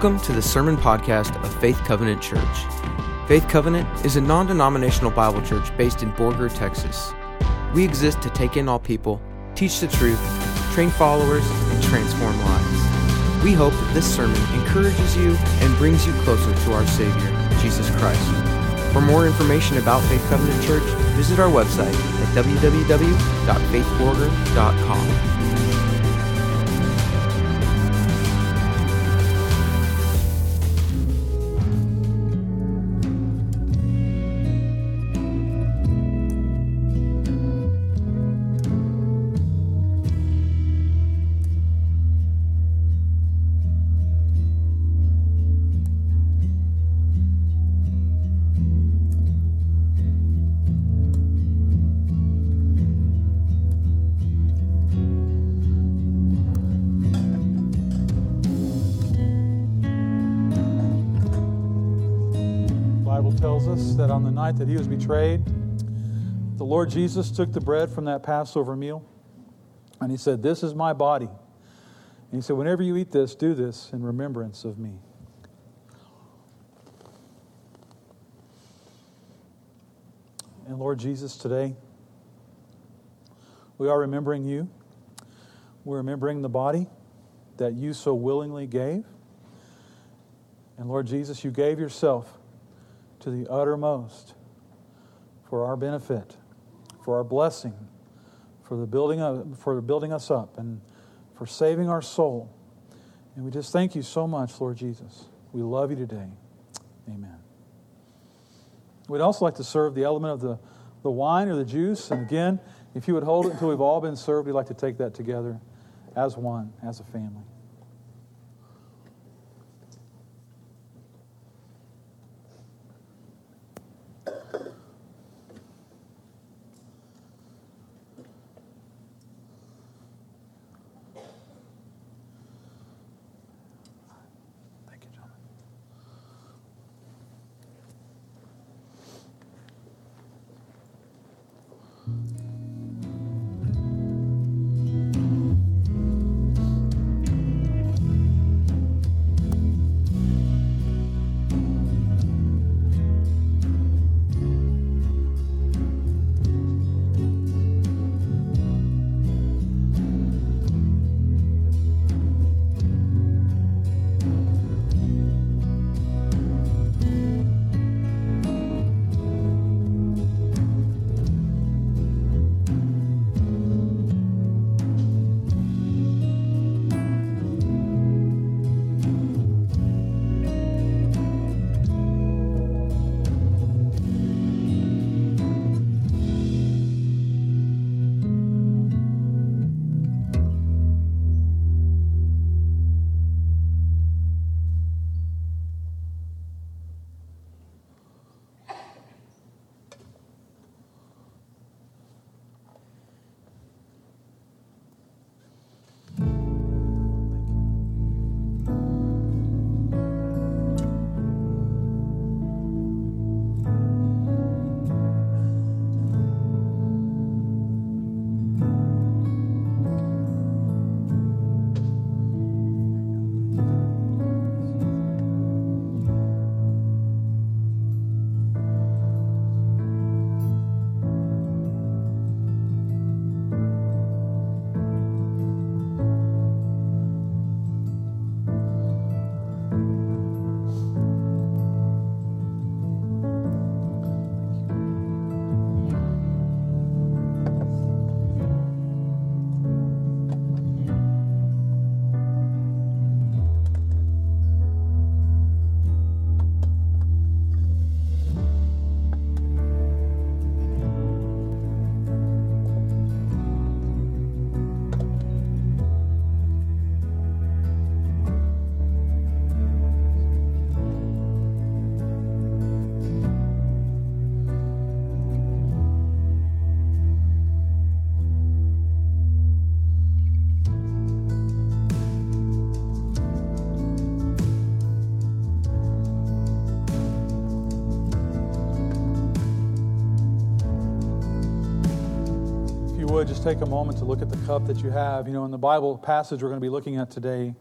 Welcome to the Sermon Podcast of Faith Covenant Church. Faith Covenant is a non denominational Bible church based in Borger, Texas. We exist to take in all people, teach the truth, train followers, and transform lives. We hope that this sermon encourages you and brings you closer to our Savior, Jesus Christ. For more information about Faith Covenant Church, visit our website at www.faithborger.com. night that he was betrayed, the Lord Jesus took the bread from that Passover meal and he said, This is my body. And he said, Whenever you eat this, do this in remembrance of me. And Lord Jesus, today, we are remembering you. We're remembering the body that you so willingly gave. And Lord Jesus, you gave yourself to the uttermost for our benefit, for our blessing, for the building of, for building us up and for saving our soul. And we just thank you so much, Lord Jesus. We love you today. Amen. We'd also like to serve the element of the, the wine or the juice. And again, if you would hold it until we've all been served, we'd like to take that together as one, as a family. Just take a moment to look at the cup that you have. You know, in the Bible passage we're going to be looking at today,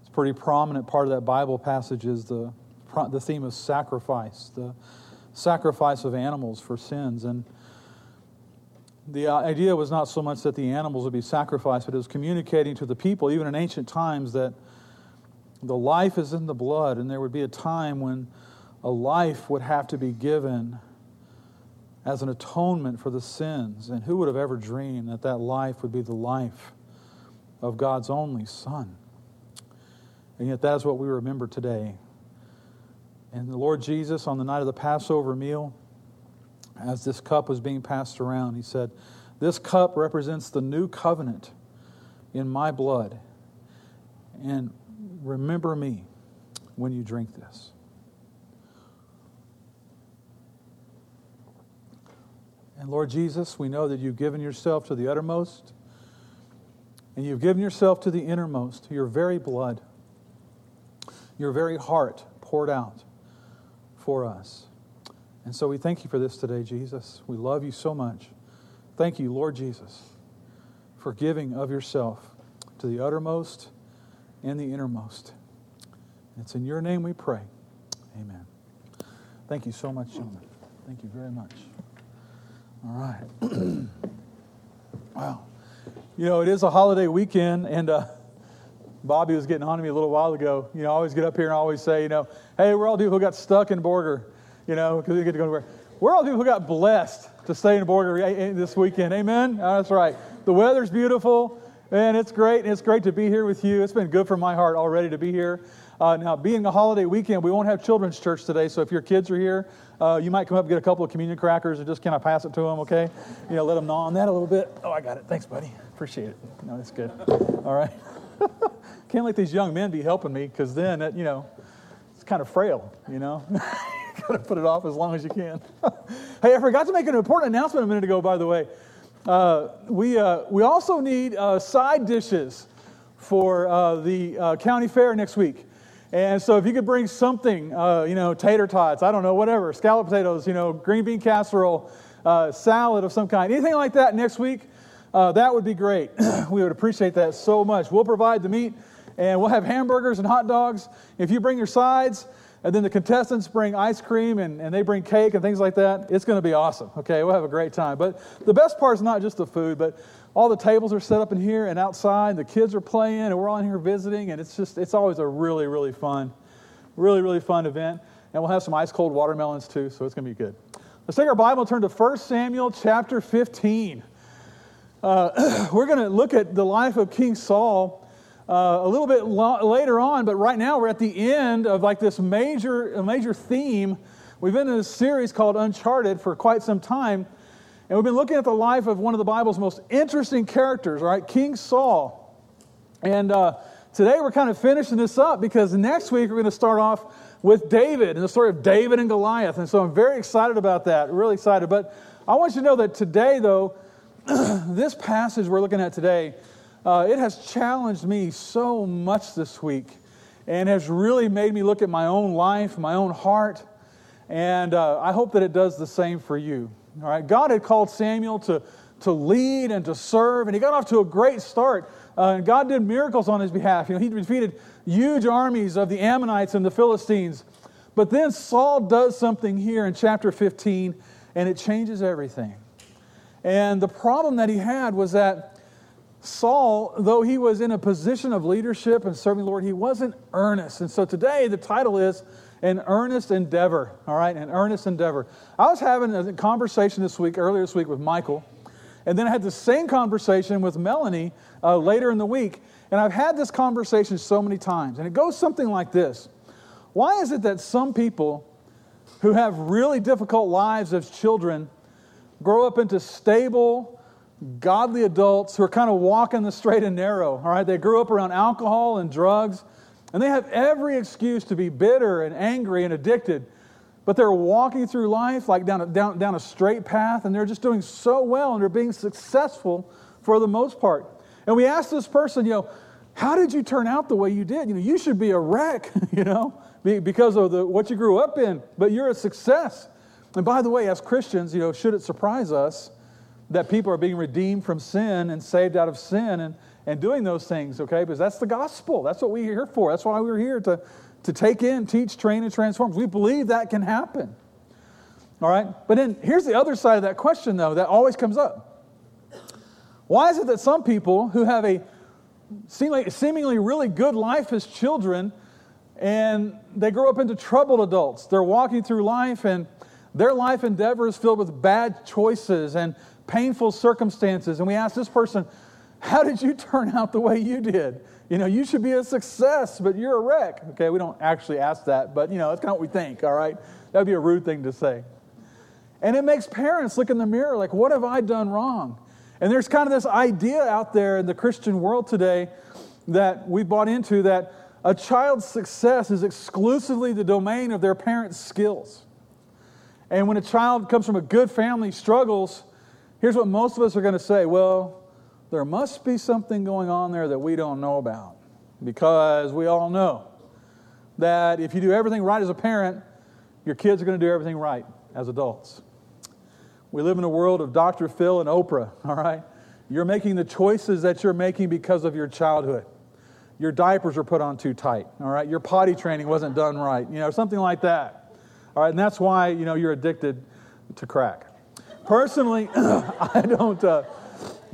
it's It's a pretty prominent part of that Bible passage is the, the theme of sacrifice, the sacrifice of animals for sins. And the uh, idea was not so much that the animals would be sacrificed, but it was communicating to the people, even in ancient times, that the life is in the blood, and there would be a time when a life would have to be given as an atonement for the sins. And who would have ever dreamed that that life would be the life of God's only Son? And yet, that is what we remember today. And the Lord Jesus, on the night of the Passover meal, as this cup was being passed around, he said, This cup represents the new covenant in my blood. And remember me when you drink this. And Lord Jesus, we know that you've given yourself to the uttermost, and you've given yourself to the innermost, your very blood, your very heart poured out for us. And so we thank you for this today, Jesus. We love you so much. Thank you, Lord Jesus, for giving of yourself to the uttermost and the innermost. It's in your name we pray. Amen. Thank you so much, gentlemen. Thank you very much. All right. wow. You know, it is a holiday weekend, and uh, Bobby was getting on to me a little while ago. You know, I always get up here and I always say, you know, hey, we're all people who got stuck in Borger, you know, because we get to go to work. We're all people who got blessed to stay in Borger eh, eh, this weekend. Amen? Oh, that's right. The weather's beautiful. And it's great. And it's great to be here with you. It's been good for my heart already to be here. Uh, now, being a holiday weekend, we won't have children's church today. So if your kids are here, uh, you might come up and get a couple of communion crackers and just kind of pass it to them, okay? You know, let them gnaw on that a little bit. Oh, I got it. Thanks, buddy. Appreciate it. No, that's good. All right. Can't let these young men be helping me because then, it, you know, it's kind of frail, you know? got to put it off as long as you can. hey, I forgot to make an important announcement a minute ago, by the way. Uh, we, uh, we also need uh, side dishes for uh, the uh, county fair next week. And so if you could bring something, uh, you know, tater tots, I don't know, whatever, scallop potatoes, you know, green bean casserole, salad of some kind, anything like that next week, that would be great. we would appreciate that so much. We'll provide the meat and we'll have hamburgers and hot dogs. If you bring your sides, and then the contestants bring ice cream and, and they bring cake and things like that. It's going to be awesome. Okay, we'll have a great time. But the best part is not just the food, but all the tables are set up in here and outside. The kids are playing and we're on here visiting. And it's just, it's always a really, really fun, really, really fun event. And we'll have some ice cold watermelons too, so it's going to be good. Let's take our Bible and turn to 1 Samuel chapter 15. Uh, we're going to look at the life of King Saul uh, a little bit lo- later on, but right now we're at the end of like this major, major theme. We've been in this series called Uncharted for quite some time, and we've been looking at the life of one of the Bible's most interesting characters, right? King Saul. And uh, today we're kind of finishing this up because next week we're going to start off with David and the story of David and Goliath. And so I'm very excited about that, really excited. But I want you to know that today, though, this passage we're looking at today uh, it has challenged me so much this week and has really made me look at my own life, my own heart, and uh, I hope that it does the same for you. All right, God had called Samuel to, to lead and to serve, and he got off to a great start. Uh, and God did miracles on his behalf. You know, he defeated huge armies of the Ammonites and the Philistines. But then Saul does something here in chapter 15, and it changes everything. And the problem that he had was that Saul, though he was in a position of leadership and serving the Lord, he wasn't earnest. And so today the title is An Earnest Endeavor. All right, An Earnest Endeavor. I was having a conversation this week, earlier this week, with Michael. And then I had the same conversation with Melanie uh, later in the week. And I've had this conversation so many times. And it goes something like this Why is it that some people who have really difficult lives as children grow up into stable, godly adults who are kind of walking the straight and narrow. All right, they grew up around alcohol and drugs, and they have every excuse to be bitter and angry and addicted. But they're walking through life like down a, down, down a straight path, and they're just doing so well, and they're being successful for the most part. And we asked this person, you know, how did you turn out the way you did? You know, you should be a wreck, you know, because of the, what you grew up in, but you're a success. And by the way, as Christians, you know, should it surprise us, that people are being redeemed from sin and saved out of sin and, and doing those things, okay? Because that's the gospel. That's what we're here for. That's why we're here to, to take in, teach, train, and transform. We believe that can happen. All right? But then here's the other side of that question, though, that always comes up. Why is it that some people who have a seemingly really good life as children and they grow up into troubled adults? They're walking through life and their life endeavor is filled with bad choices and painful circumstances. And we ask this person, How did you turn out the way you did? You know, you should be a success, but you're a wreck. Okay, we don't actually ask that, but you know, that's kind of what we think, all right? That'd be a rude thing to say. And it makes parents look in the mirror like, what have I done wrong? And there's kind of this idea out there in the Christian world today that we bought into that a child's success is exclusively the domain of their parents' skills. And when a child comes from a good family, struggles, here's what most of us are going to say well, there must be something going on there that we don't know about. Because we all know that if you do everything right as a parent, your kids are going to do everything right as adults. We live in a world of Dr. Phil and Oprah, all right? You're making the choices that you're making because of your childhood. Your diapers are put on too tight, all right? Your potty training wasn't done right, you know, something like that. All right, and that's why, you know, you're addicted to crack. Personally, I don't uh,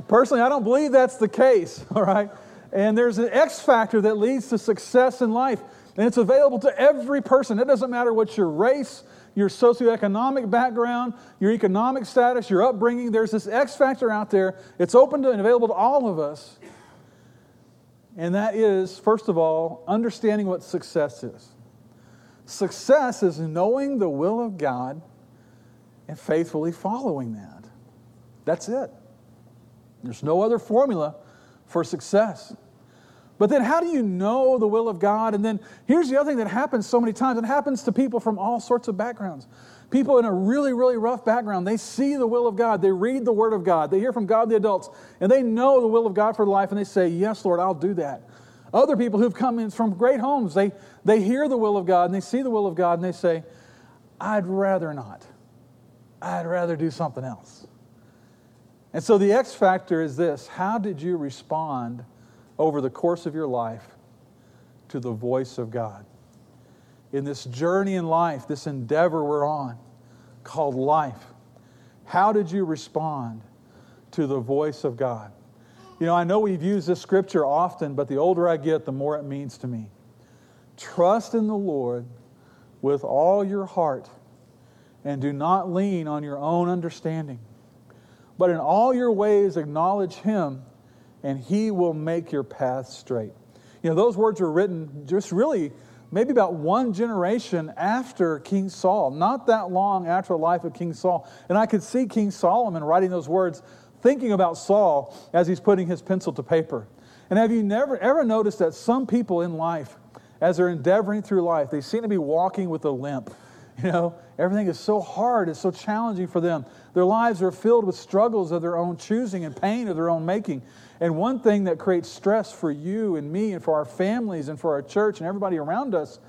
personally I don't believe that's the case, all right? And there's an X factor that leads to success in life, and it's available to every person. It doesn't matter what your race, your socioeconomic background, your economic status, your upbringing. There's this X factor out there. It's open to and available to all of us. And that is, first of all, understanding what success is. Success is knowing the will of God and faithfully following that. That's it. There's no other formula for success. But then, how do you know the will of God? And then, here's the other thing that happens so many times it happens to people from all sorts of backgrounds. People in a really, really rough background, they see the will of God, they read the Word of God, they hear from God the adults, and they know the will of God for life, and they say, Yes, Lord, I'll do that. Other people who've come in from great homes, they, they hear the will of God, and they see the will of God, and they say, I'd rather not. I'd rather do something else. And so the X factor is this how did you respond? over the course of your life to the voice of God. In this journey in life, this endeavor we're on called life, how did you respond to the voice of God? You know, I know we've used this scripture often, but the older I get, the more it means to me. Trust in the Lord with all your heart and do not lean on your own understanding, but in all your ways acknowledge Him and he will make your path straight. You know, those words were written just really maybe about one generation after King Saul, not that long after the life of King Saul. And I could see King Solomon writing those words, thinking about Saul as he's putting his pencil to paper. And have you never ever noticed that some people in life, as they're endeavoring through life, they seem to be walking with a limp? You know, everything is so hard, it's so challenging for them. Their lives are filled with struggles of their own choosing and pain of their own making. And one thing that creates stress for you and me and for our families and for our church and everybody around us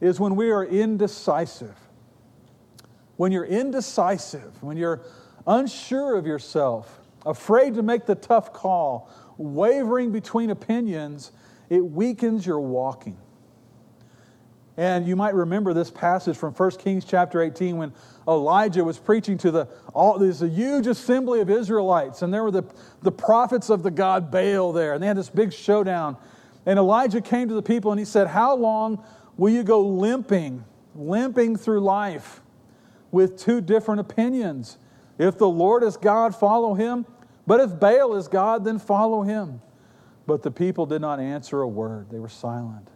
is when we are indecisive. When you're indecisive, when you're unsure of yourself, afraid to make the tough call, wavering between opinions, it weakens your walking. And you might remember this passage from 1 Kings chapter 18 when Elijah was preaching to the all a huge assembly of Israelites, and there were the, the prophets of the god Baal there, and they had this big showdown. And Elijah came to the people and he said, How long will you go limping, limping through life with two different opinions? If the Lord is God, follow him. But if Baal is God, then follow him. But the people did not answer a word, they were silent.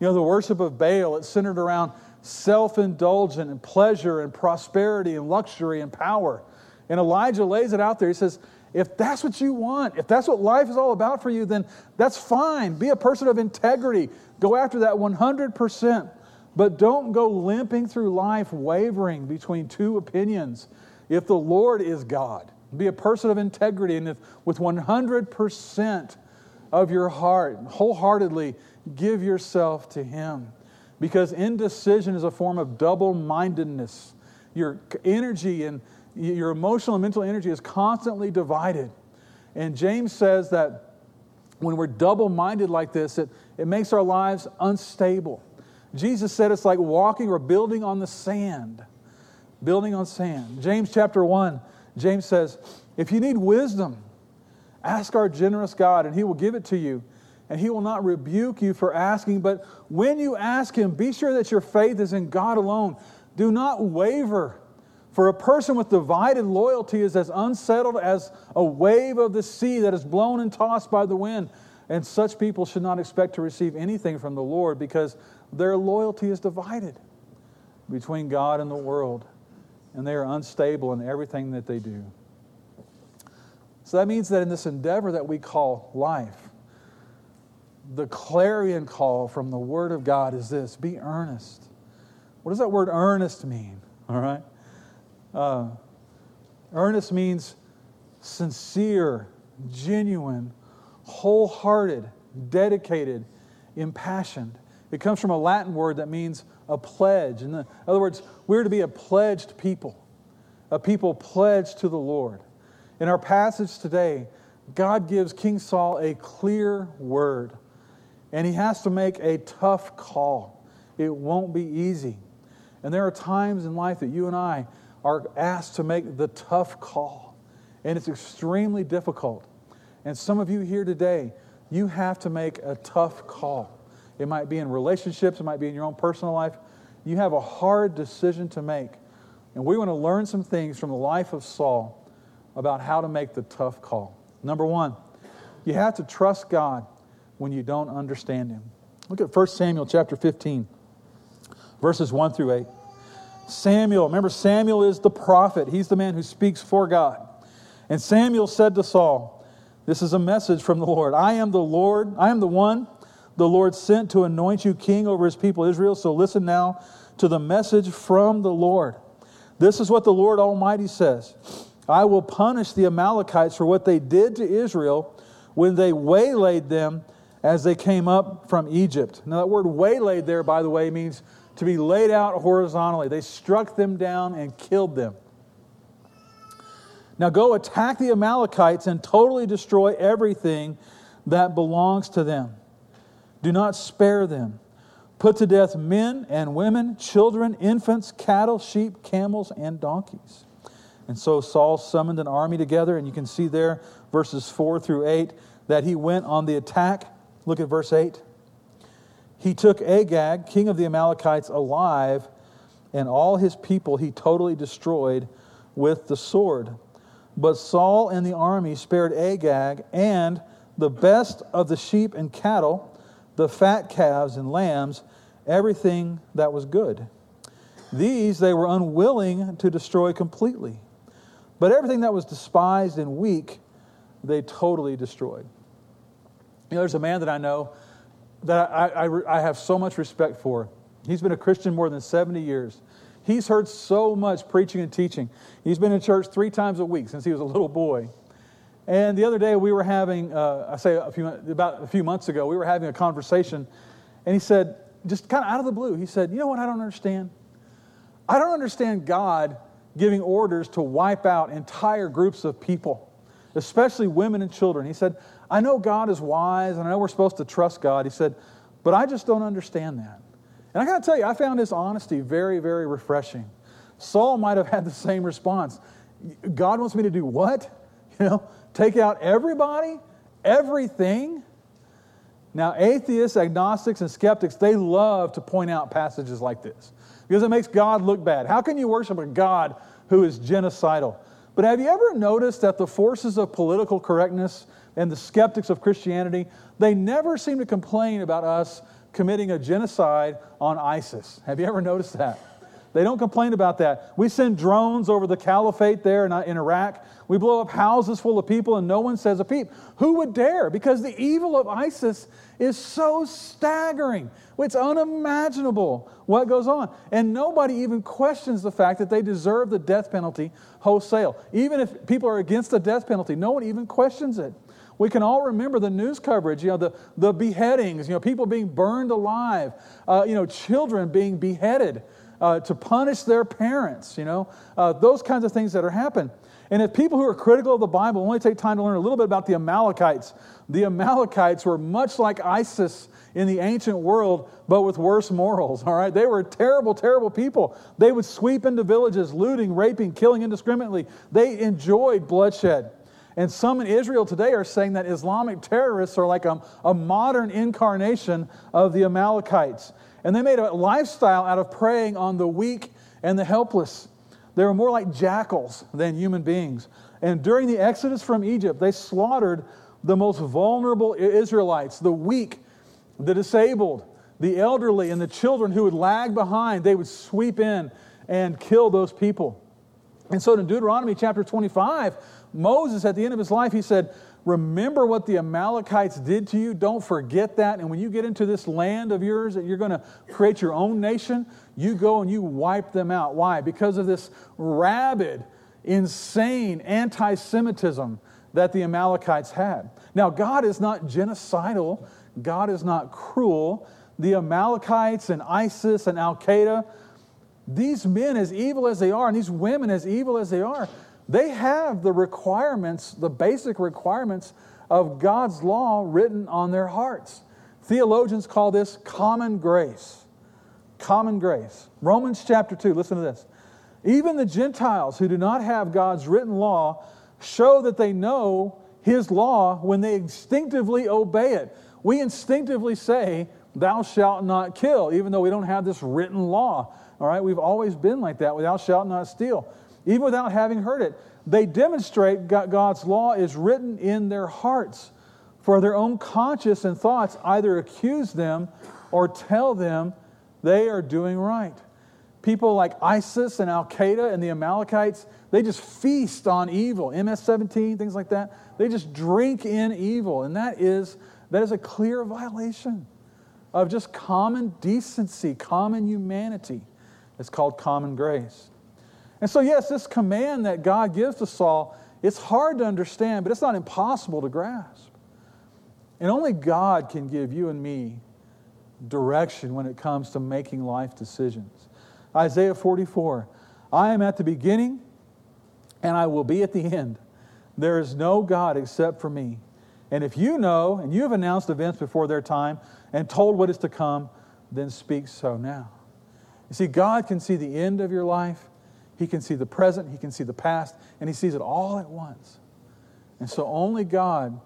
You know, the worship of Baal, it centered around self indulgent and pleasure and prosperity and luxury and power. And Elijah lays it out there. He says, if that's what you want, if that's what life is all about for you, then that's fine. Be a person of integrity. Go after that 100%. But don't go limping through life wavering between two opinions. If the Lord is God, be a person of integrity and if with 100% of your heart, wholeheartedly give yourself to Him. Because indecision is a form of double mindedness. Your energy and your emotional and mental energy is constantly divided. And James says that when we're double minded like this, it, it makes our lives unstable. Jesus said it's like walking or building on the sand. Building on sand. James chapter 1, James says, If you need wisdom, ask our generous God, and he will give it to you. And he will not rebuke you for asking, but when you ask him, be sure that your faith is in God alone. Do not waver. For a person with divided loyalty is as unsettled as a wave of the sea that is blown and tossed by the wind. And such people should not expect to receive anything from the Lord because their loyalty is divided between God and the world. And they are unstable in everything that they do. So that means that in this endeavor that we call life, the clarion call from the Word of God is this be earnest. What does that word earnest mean? All right? Uh, earnest means sincere, genuine, wholehearted, dedicated, impassioned. It comes from a Latin word that means a pledge. In other words, we're to be a pledged people, a people pledged to the Lord. In our passage today, God gives King Saul a clear word, and he has to make a tough call. It won't be easy. And there are times in life that you and I are asked to make the tough call. And it's extremely difficult. And some of you here today, you have to make a tough call. It might be in relationships, it might be in your own personal life. You have a hard decision to make. And we want to learn some things from the life of Saul about how to make the tough call. Number one, you have to trust God when you don't understand Him. Look at 1 Samuel chapter 15, verses 1 through 8. Samuel, remember, Samuel is the prophet. He's the man who speaks for God. And Samuel said to Saul, This is a message from the Lord. I am the Lord, I am the one the Lord sent to anoint you king over his people Israel. So listen now to the message from the Lord. This is what the Lord Almighty says I will punish the Amalekites for what they did to Israel when they waylaid them as they came up from Egypt. Now, that word waylaid there, by the way, means to be laid out horizontally. They struck them down and killed them. Now go attack the Amalekites and totally destroy everything that belongs to them. Do not spare them. Put to death men and women, children, infants, cattle, sheep, camels, and donkeys. And so Saul summoned an army together, and you can see there, verses 4 through 8, that he went on the attack. Look at verse 8. He took Agag, king of the Amalekites, alive, and all his people he totally destroyed with the sword. But Saul and the army spared Agag and the best of the sheep and cattle, the fat calves and lambs, everything that was good. These they were unwilling to destroy completely. But everything that was despised and weak, they totally destroyed. You know, there's a man that I know that I, I, I have so much respect for. He's been a Christian more than 70 years. He's heard so much preaching and teaching. He's been in church three times a week since he was a little boy. And the other day we were having, uh, I say a few, about a few months ago, we were having a conversation, and he said, just kind of out of the blue, he said, You know what I don't understand? I don't understand God giving orders to wipe out entire groups of people, especially women and children. He said, I know God is wise and I know we're supposed to trust God. He said, but I just don't understand that. And I got to tell you, I found his honesty very, very refreshing. Saul might have had the same response. God wants me to do what? You know, take out everybody, everything. Now, atheists, agnostics, and skeptics, they love to point out passages like this because it makes God look bad. How can you worship a God who is genocidal? But have you ever noticed that the forces of political correctness and the skeptics of Christianity, they never seem to complain about us committing a genocide on ISIS. Have you ever noticed that? They don't complain about that. We send drones over the caliphate there in, in Iraq. We blow up houses full of people and no one says a peep. Who would dare? Because the evil of ISIS is so staggering. It's unimaginable what goes on. And nobody even questions the fact that they deserve the death penalty wholesale. Even if people are against the death penalty, no one even questions it. We can all remember the news coverage, you know, the, the beheadings, you know, people being burned alive, uh, you know, children being beheaded. uh, to punish their parents, you know, uh, those kinds of things that are happening. And if people who are critical of the Bible only take time to learn a little bit about the Amalekites, the Amalekites were much like ISIS in the ancient world, but with worse morals, all right? They were terrible, terrible people. They would sweep into villages, looting, raping, killing indiscriminately. They enjoyed bloodshed. And some in Israel today are saying that Islamic terrorists are like a, a modern incarnation of the Amalekites. And they made a lifestyle out of preying on the weak and the helpless. They were more like jackals than human beings. And during the exodus from Egypt, they slaughtered the most vulnerable Israelites, the weak, the disabled, the elderly, and the children who would lag behind. They would sweep in and kill those people. And so in Deuteronomy chapter 25, Moses, at the end of his life, he said, Remember what the Amalekites did to you. Don't forget that. And when you get into this land of yours that you're going to create your own nation, you go and you wipe them out. Why? Because of this rabid, insane anti Semitism that the Amalekites had. Now, God is not genocidal, God is not cruel. The Amalekites and ISIS and Al Qaeda, these men, as evil as they are, and these women, as evil as they are, they have the requirements, the basic requirements of God's law written on their hearts. Theologians call this common grace. Common grace. Romans chapter 2, listen to this. Even the Gentiles who do not have God's written law show that they know His law when they instinctively obey it. We instinctively say, Thou shalt not kill, even though we don't have this written law. All right, we've always been like that. Thou shalt not steal even without having heard it. They demonstrate God's law is written in their hearts, for their own conscience and thoughts either accuse them or tell them they are doing right. People like ISIS and Al Qaeda and the Amalekites, they just feast on evil. MS 17, things like that. They just drink in evil. And that is, that is a clear violation of just common decency, common humanity. It's called common grace. And so, yes, this command that God gives to Saul, it's hard to understand, but it's not impossible to grasp. And only God can give you and me direction when it comes to making life decisions. Isaiah 44 I am at the beginning and I will be at the end. There is no God except for me. And if you know and you have announced events before their time and told what is to come, then speak so now. You see, God can see the end of your life he can see the present, He can see the past, and He sees it all at once. And so only God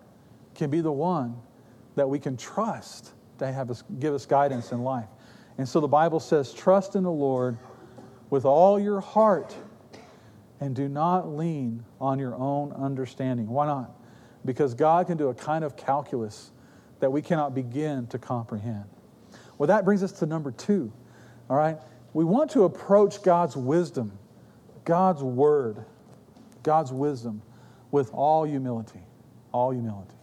can be the one that we can trust to have us, give us guidance in life. And so the Bible says, trust in the Lord with all your heart and do not lean on your own understanding. Why not? Because God can do a kind of calculus that we cannot begin to comprehend. Well, that brings us to number two. All right? We want to approach God's wisdom God's word, God's wisdom, with all humility. All humility.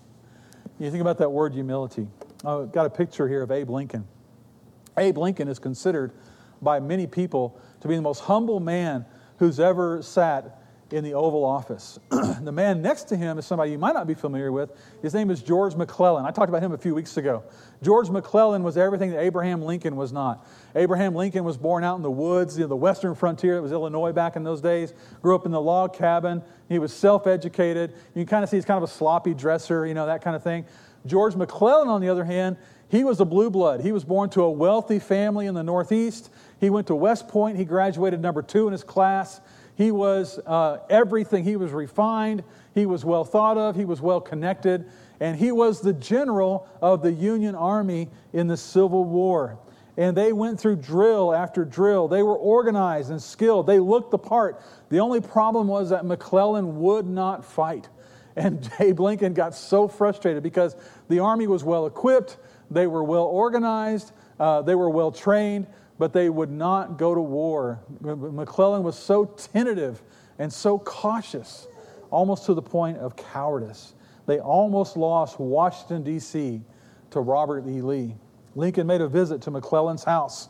You think about that word humility. I've got a picture here of Abe Lincoln. Abe Lincoln is considered by many people to be the most humble man who's ever sat in the Oval Office. the man next to him is somebody you might not be familiar with. His name is George McClellan. I talked about him a few weeks ago. George McClellan was everything that Abraham Lincoln was not. Abraham Lincoln was born out in the woods, you know, the western frontier. It was Illinois back in those days. Grew up in the log cabin. He was self educated. You can kind of see he's kind of a sloppy dresser, you know, that kind of thing. George McClellan, on the other hand, he was a blue blood. He was born to a wealthy family in the Northeast. He went to West Point. He graduated number two in his class. He was uh, everything. He was refined. He was well thought of. He was well connected. And he was the general of the Union Army in the Civil War. And they went through drill after drill. They were organized and skilled. They looked the part. The only problem was that McClellan would not fight. And Abe Lincoln got so frustrated because the Army was well equipped, they were well organized, uh, they were well trained, but they would not go to war. McClellan was so tentative and so cautious, almost to the point of cowardice. They almost lost Washington, D.C. to Robert E. Lee. Lincoln made a visit to McClellan's house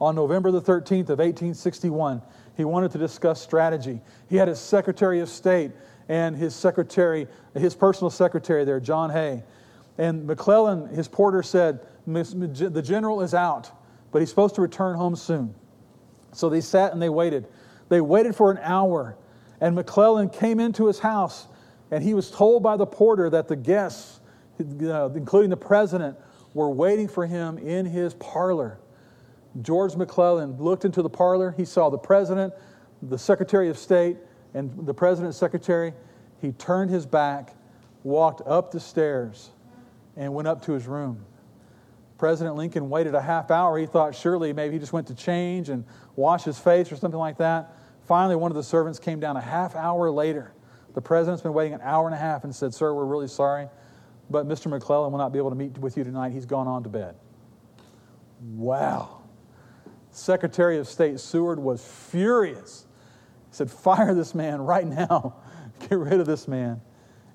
on November the 13th of 1861. He wanted to discuss strategy. He had his Secretary of State and his secretary, his personal secretary there, John Hay. And McClellan, his porter said, the general is out but he's supposed to return home soon. So they sat and they waited. They waited for an hour, and McClellan came into his house, and he was told by the porter that the guests, uh, including the president, were waiting for him in his parlor. George McClellan looked into the parlor. He saw the president, the secretary of state, and the president's secretary. He turned his back, walked up the stairs, and went up to his room. President Lincoln waited a half hour. He thought surely maybe he just went to change and wash his face or something like that. Finally, one of the servants came down a half hour later. The president's been waiting an hour and a half and said, Sir, we're really sorry, but Mr. McClellan will not be able to meet with you tonight. He's gone on to bed. Wow. Secretary of State Seward was furious. He said, Fire this man right now. Get rid of this man.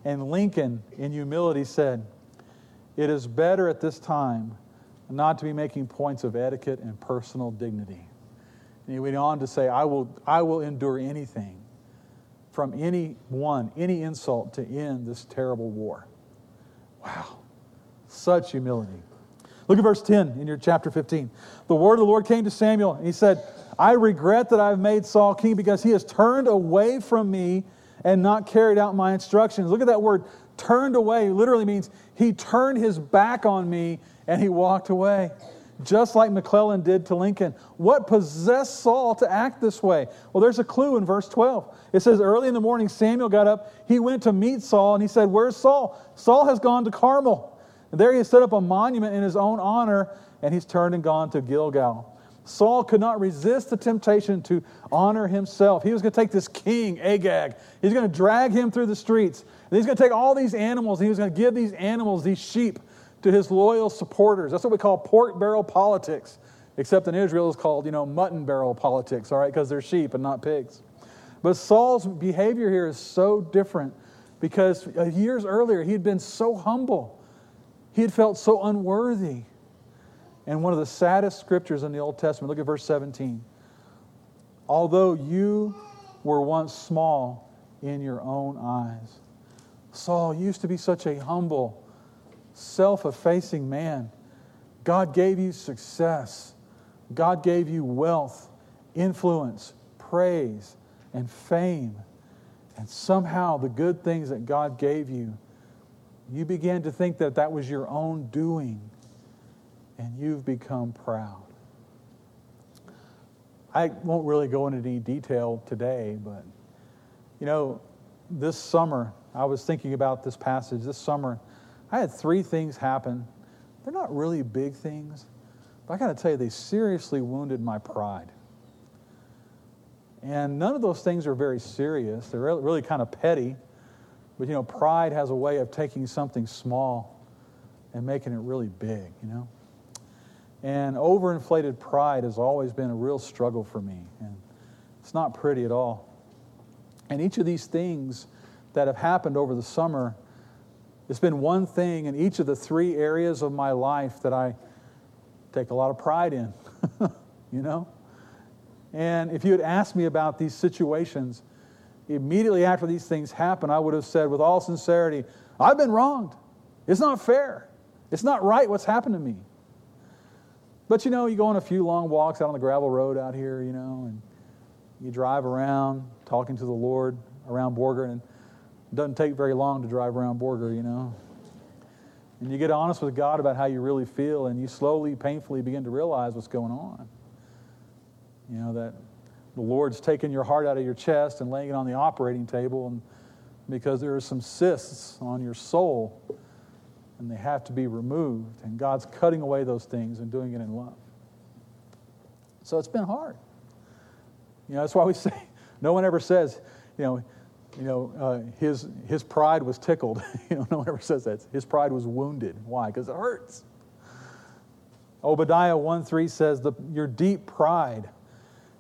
And Lincoln, in humility, said, It is better at this time not to be making points of etiquette and personal dignity. And he went on to say, I will, I will endure anything from anyone, any insult to end this terrible war. Wow. Such humility. Look at verse 10 in your chapter 15. The word of the Lord came to Samuel, and he said, I regret that I've made Saul king because he has turned away from me and not carried out my instructions. Look at that word, turned away. literally means he turned his back on me and he walked away, just like McClellan did to Lincoln. What possessed Saul to act this way? Well, there's a clue in verse 12. It says, Early in the morning, Samuel got up. He went to meet Saul, and he said, Where's Saul? Saul has gone to Carmel. And there he has set up a monument in his own honor, and he's turned and gone to Gilgal. Saul could not resist the temptation to honor himself. He was going to take this king, Agag. He's going to drag him through the streets. And he's going to take all these animals, and he was going to give these animals, these sheep, to his loyal supporters. That's what we call pork barrel politics, except in Israel it's called, you know, mutton barrel politics, all right, because they're sheep and not pigs. But Saul's behavior here is so different because uh, years earlier he had been so humble. He had felt so unworthy. And one of the saddest scriptures in the Old Testament, look at verse 17. Although you were once small in your own eyes. Saul used to be such a humble, self effacing man. God gave you success, God gave you wealth, influence, praise, and fame. And somehow the good things that God gave you, you began to think that that was your own doing, and you've become proud. I won't really go into any detail today, but you know, this summer, I was thinking about this passage. This summer, I had three things happen. They're not really big things, but I got to tell you, they seriously wounded my pride. And none of those things are very serious. They're really, really kind of petty. But, you know, pride has a way of taking something small and making it really big, you know? And overinflated pride has always been a real struggle for me. And it's not pretty at all. And each of these things that have happened over the summer it's been one thing in each of the three areas of my life that I take a lot of pride in, you know? And if you had asked me about these situations, immediately after these things happen, I would have said with all sincerity, I've been wronged. It's not fair. It's not right what's happened to me. But you know, you go on a few long walks out on the gravel road out here, you know, and you drive around talking to the Lord around Borger, and doesn't take very long to drive around Borger, you know. And you get honest with God about how you really feel, and you slowly, painfully begin to realize what's going on. You know, that the Lord's taking your heart out of your chest and laying it on the operating table, and because there are some cysts on your soul, and they have to be removed. And God's cutting away those things and doing it in love. So it's been hard. You know, that's why we say, no one ever says, you know, you know, uh, his, his pride was tickled. you know, no one ever says that. His pride was wounded. Why? Because it hurts. Obadiah 1 3 says, the, Your deep pride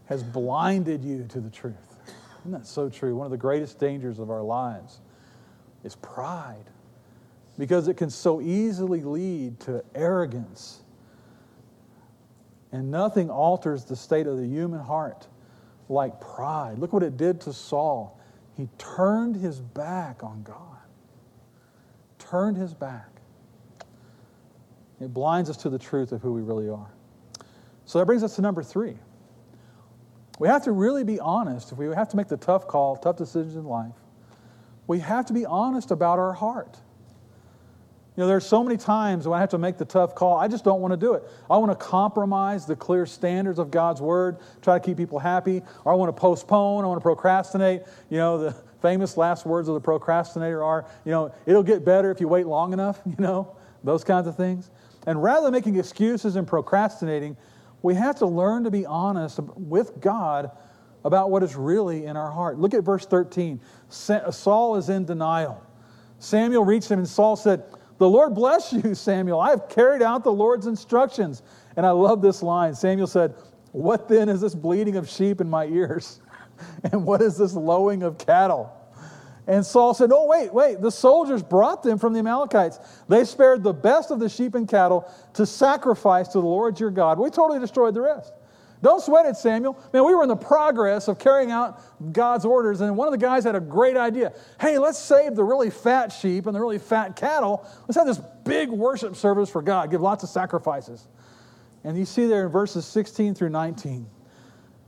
has blinded you to the truth. Isn't that so true? One of the greatest dangers of our lives is pride because it can so easily lead to arrogance. And nothing alters the state of the human heart like pride. Look what it did to Saul. He turned his back on God. Turned his back. It blinds us to the truth of who we really are. So that brings us to number three. We have to really be honest. If we have to make the tough call, tough decisions in life, we have to be honest about our heart. You know, there's so many times when I have to make the tough call, I just don't want to do it. I want to compromise the clear standards of God's word, try to keep people happy, or I want to postpone, I want to procrastinate. You know, the famous last words of the procrastinator are, you know, it'll get better if you wait long enough, you know, those kinds of things. And rather than making excuses and procrastinating, we have to learn to be honest with God about what is really in our heart. Look at verse 13. Saul is in denial. Samuel reached him, and Saul said, The Lord bless you, Samuel. I have carried out the Lord's instructions. And I love this line. Samuel said, What then is this bleating of sheep in my ears? and what is this lowing of cattle? And Saul said, Oh, wait, wait. The soldiers brought them from the Amalekites. They spared the best of the sheep and cattle to sacrifice to the Lord your God. We totally destroyed the rest. Don't sweat it, Samuel. Man, we were in the progress of carrying out God's orders, and one of the guys had a great idea. Hey, let's save the really fat sheep and the really fat cattle. Let's have this big worship service for God, give lots of sacrifices. And you see there in verses 16 through 19,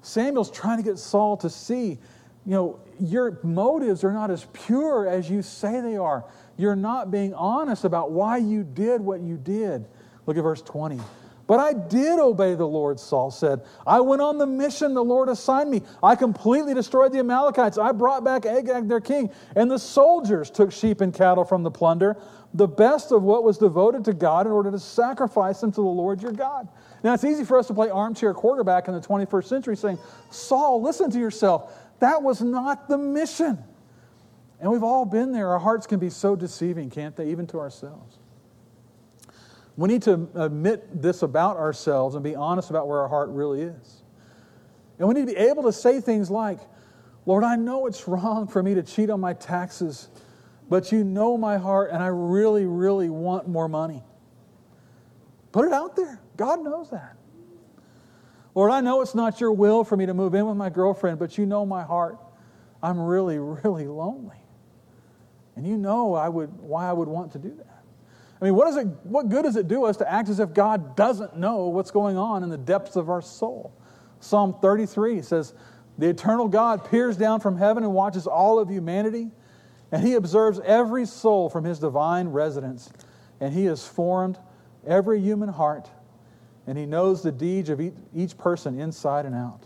Samuel's trying to get Saul to see you know, your motives are not as pure as you say they are. You're not being honest about why you did what you did. Look at verse 20. But I did obey the Lord, Saul said. I went on the mission the Lord assigned me. I completely destroyed the Amalekites. I brought back Agag, their king, and the soldiers took sheep and cattle from the plunder, the best of what was devoted to God, in order to sacrifice them to the Lord your God. Now, it's easy for us to play armchair quarterback in the 21st century saying, Saul, listen to yourself. That was not the mission. And we've all been there. Our hearts can be so deceiving, can't they, even to ourselves? We need to admit this about ourselves and be honest about where our heart really is. And we need to be able to say things like, Lord, I know it's wrong for me to cheat on my taxes, but you know my heart, and I really, really want more money. Put it out there. God knows that. Lord, I know it's not your will for me to move in with my girlfriend, but you know my heart. I'm really, really lonely. And you know I would, why I would want to do that. I mean, what, is it, what good does it do us to act as if God doesn't know what's going on in the depths of our soul? Psalm 33 says, The eternal God peers down from heaven and watches all of humanity, and he observes every soul from his divine residence, and he has formed every human heart and he knows the deeds of each person inside and out.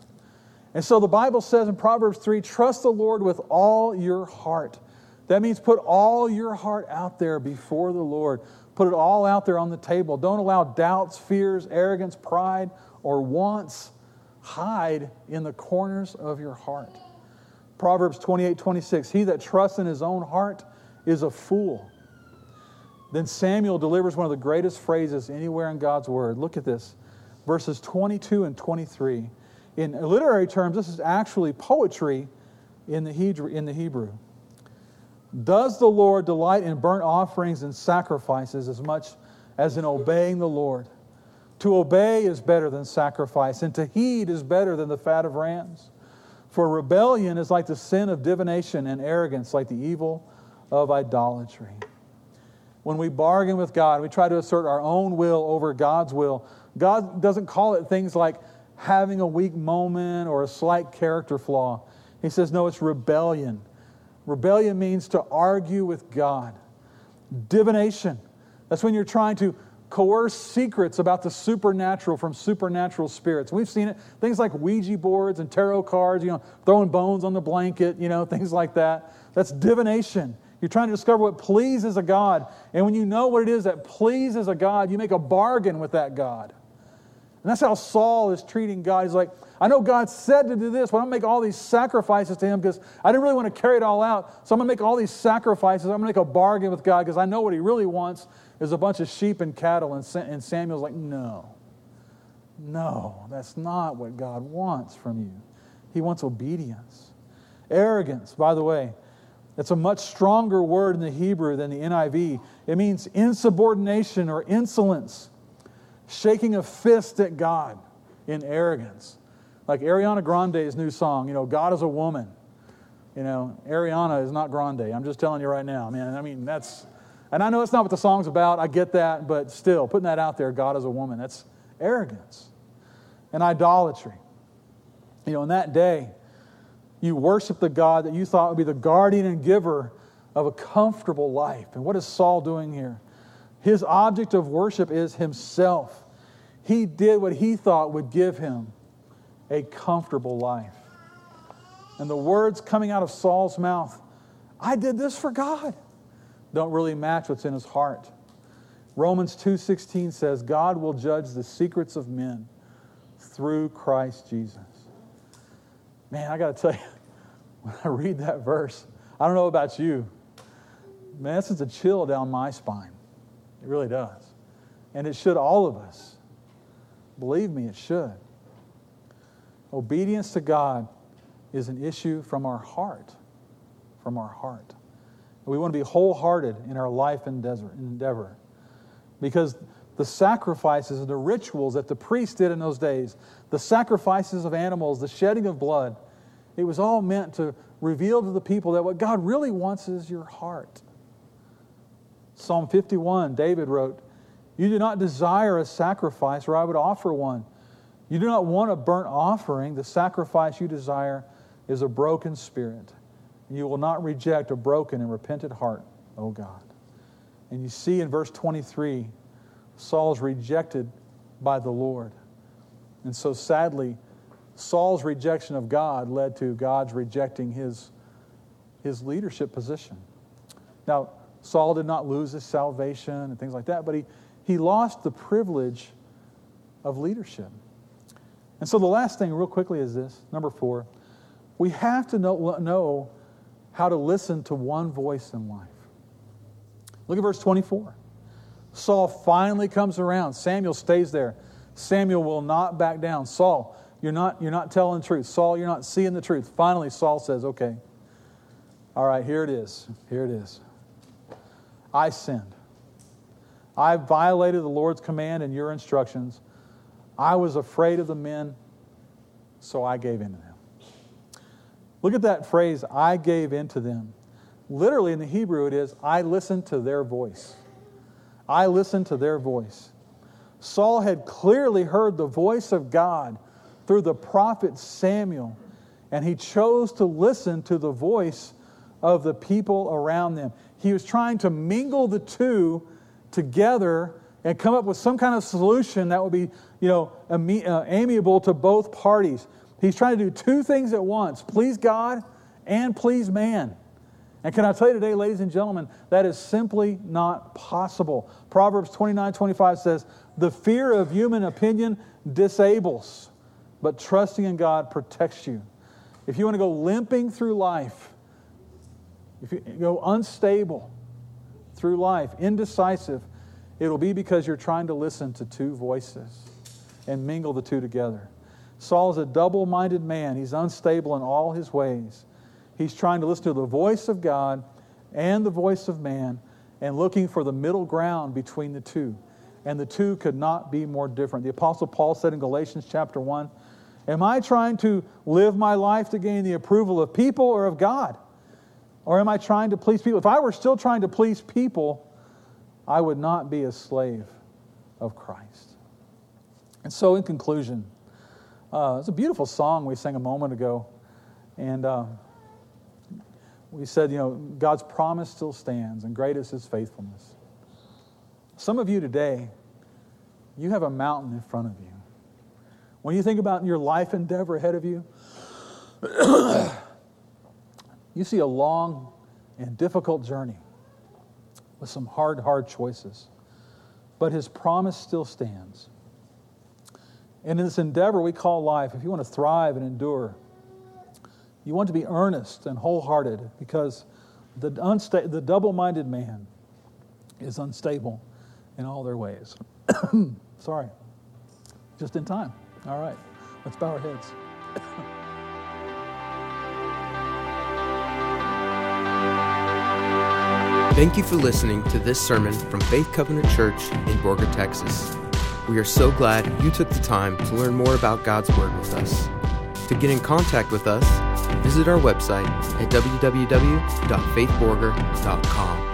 And so the Bible says in Proverbs 3 trust the Lord with all your heart. That means put all your heart out there before the Lord. Put it all out there on the table. Don't allow doubts, fears, arrogance, pride, or wants hide in the corners of your heart. Proverbs 28 26 He that trusts in his own heart is a fool then Samuel delivers one of the greatest phrases anywhere in God's Word. Look at this verses 22 and 23. In literary terms, this is actually poetry in the Hebrew. Does the Lord delight in burnt offerings and sacrifices as much as in obeying the Lord? To obey is better than sacrifice, and to heed is better than the fat of rams. For rebellion is like the sin of divination, and arrogance like the evil of idolatry when we bargain with God, we try to assert our own will over God's will, God doesn't call it things like having a weak moment or a slight character flaw. He says, no, it's rebellion. Rebellion means to argue with God. Divination, that's when you're trying to coerce secrets about the supernatural from supernatural spirits. We've seen it. Things like Ouija boards and tarot cards, you know, throwing bones on the blanket, you know, things like that. That's divination. You're trying to discover what pleases a God. And when you know what it is that pleases a God, you make a bargain with that God. And that's how Saul is treating God. He's like, I know God said to do this, but I'm to make all these sacrifices to him because I didn't really want to carry it all out. So I'm going to make all these sacrifices. I'm going to make a bargain with God because I know what he really wants is a bunch of sheep and cattle. And Samuel's like, no, no, that's not what God wants from you. He wants obedience. Arrogance, by the way, it's a much stronger word in the Hebrew than the NIV. It means insubordination or insolence, shaking a fist at God in arrogance. Like Ariana Grande's new song, you know, God is a woman. You know, Ariana is not Grande. I'm just telling you right now, man. I mean, that's, and I know it's not what the song's about. I get that, but still, putting that out there, God is a woman, that's arrogance and idolatry. You know, in that day, you worship the God that you thought would be the guardian and giver of a comfortable life. And what is Saul doing here? His object of worship is himself. He did what he thought would give him a comfortable life. And the words coming out of Saul's mouth, I did this for God, don't really match what's in his heart. Romans 2:16 says, God will judge the secrets of men through Christ Jesus. Man, I got to tell you, when I read that verse, I don't know about you, man, that sends a chill down my spine. It really does. And it should all of us. Believe me, it should. Obedience to God is an issue from our heart. From our heart. We want to be wholehearted in our life and endeavor. Because the sacrifices and the rituals that the priests did in those days, the sacrifices of animals, the shedding of blood, it was all meant to reveal to the people that what God really wants is your heart. Psalm 51, David wrote, You do not desire a sacrifice, or I would offer one. You do not want a burnt offering. The sacrifice you desire is a broken spirit. You will not reject a broken and repentant heart, O God. And you see in verse 23, Saul is rejected by the Lord. And so sadly, Saul's rejection of God led to God's rejecting his, his leadership position. Now, Saul did not lose his salvation and things like that, but he, he lost the privilege of leadership. And so the last thing, real quickly, is this number four we have to know, know how to listen to one voice in life. Look at verse 24. Saul finally comes around. Samuel stays there. Samuel will not back down. Saul, you're not, you're not telling the truth. Saul, you're not seeing the truth. Finally, Saul says, Okay, all right, here it is. Here it is. I sinned. I violated the Lord's command and your instructions. I was afraid of the men, so I gave in to them. Look at that phrase, I gave in to them. Literally in the Hebrew, it is, I listened to their voice. I listened to their voice. Saul had clearly heard the voice of God through the prophet Samuel, and he chose to listen to the voice of the people around them. He was trying to mingle the two together and come up with some kind of solution that would be, you know, uh, amiable to both parties. He's trying to do two things at once please God and please man. And can I tell you today, ladies and gentlemen, that is simply not possible. Proverbs 29 25 says, The fear of human opinion disables, but trusting in God protects you. If you want to go limping through life, if you go unstable through life, indecisive, it'll be because you're trying to listen to two voices and mingle the two together. Saul is a double minded man. He's unstable in all his ways. He's trying to listen to the voice of God and the voice of man and looking for the middle ground between the two. And the two could not be more different. The Apostle Paul said in Galatians chapter 1 Am I trying to live my life to gain the approval of people or of God? Or am I trying to please people? If I were still trying to please people, I would not be a slave of Christ. And so, in conclusion, uh, it's a beautiful song we sang a moment ago. And uh, we said, you know, God's promise still stands, and great is his faithfulness. Some of you today, you have a mountain in front of you. When you think about your life endeavor ahead of you, you see a long and difficult journey with some hard, hard choices. But his promise still stands. And in this endeavor we call life, if you want to thrive and endure, you want to be earnest and wholehearted because the, unsta- the double minded man is unstable in all their ways. Sorry, just in time. All right, let's bow our heads. Thank you for listening to this sermon from Faith Covenant Church in Borger, Texas. We are so glad you took the time to learn more about God's Word with us. To get in contact with us, visit our website at www.faithborger.com.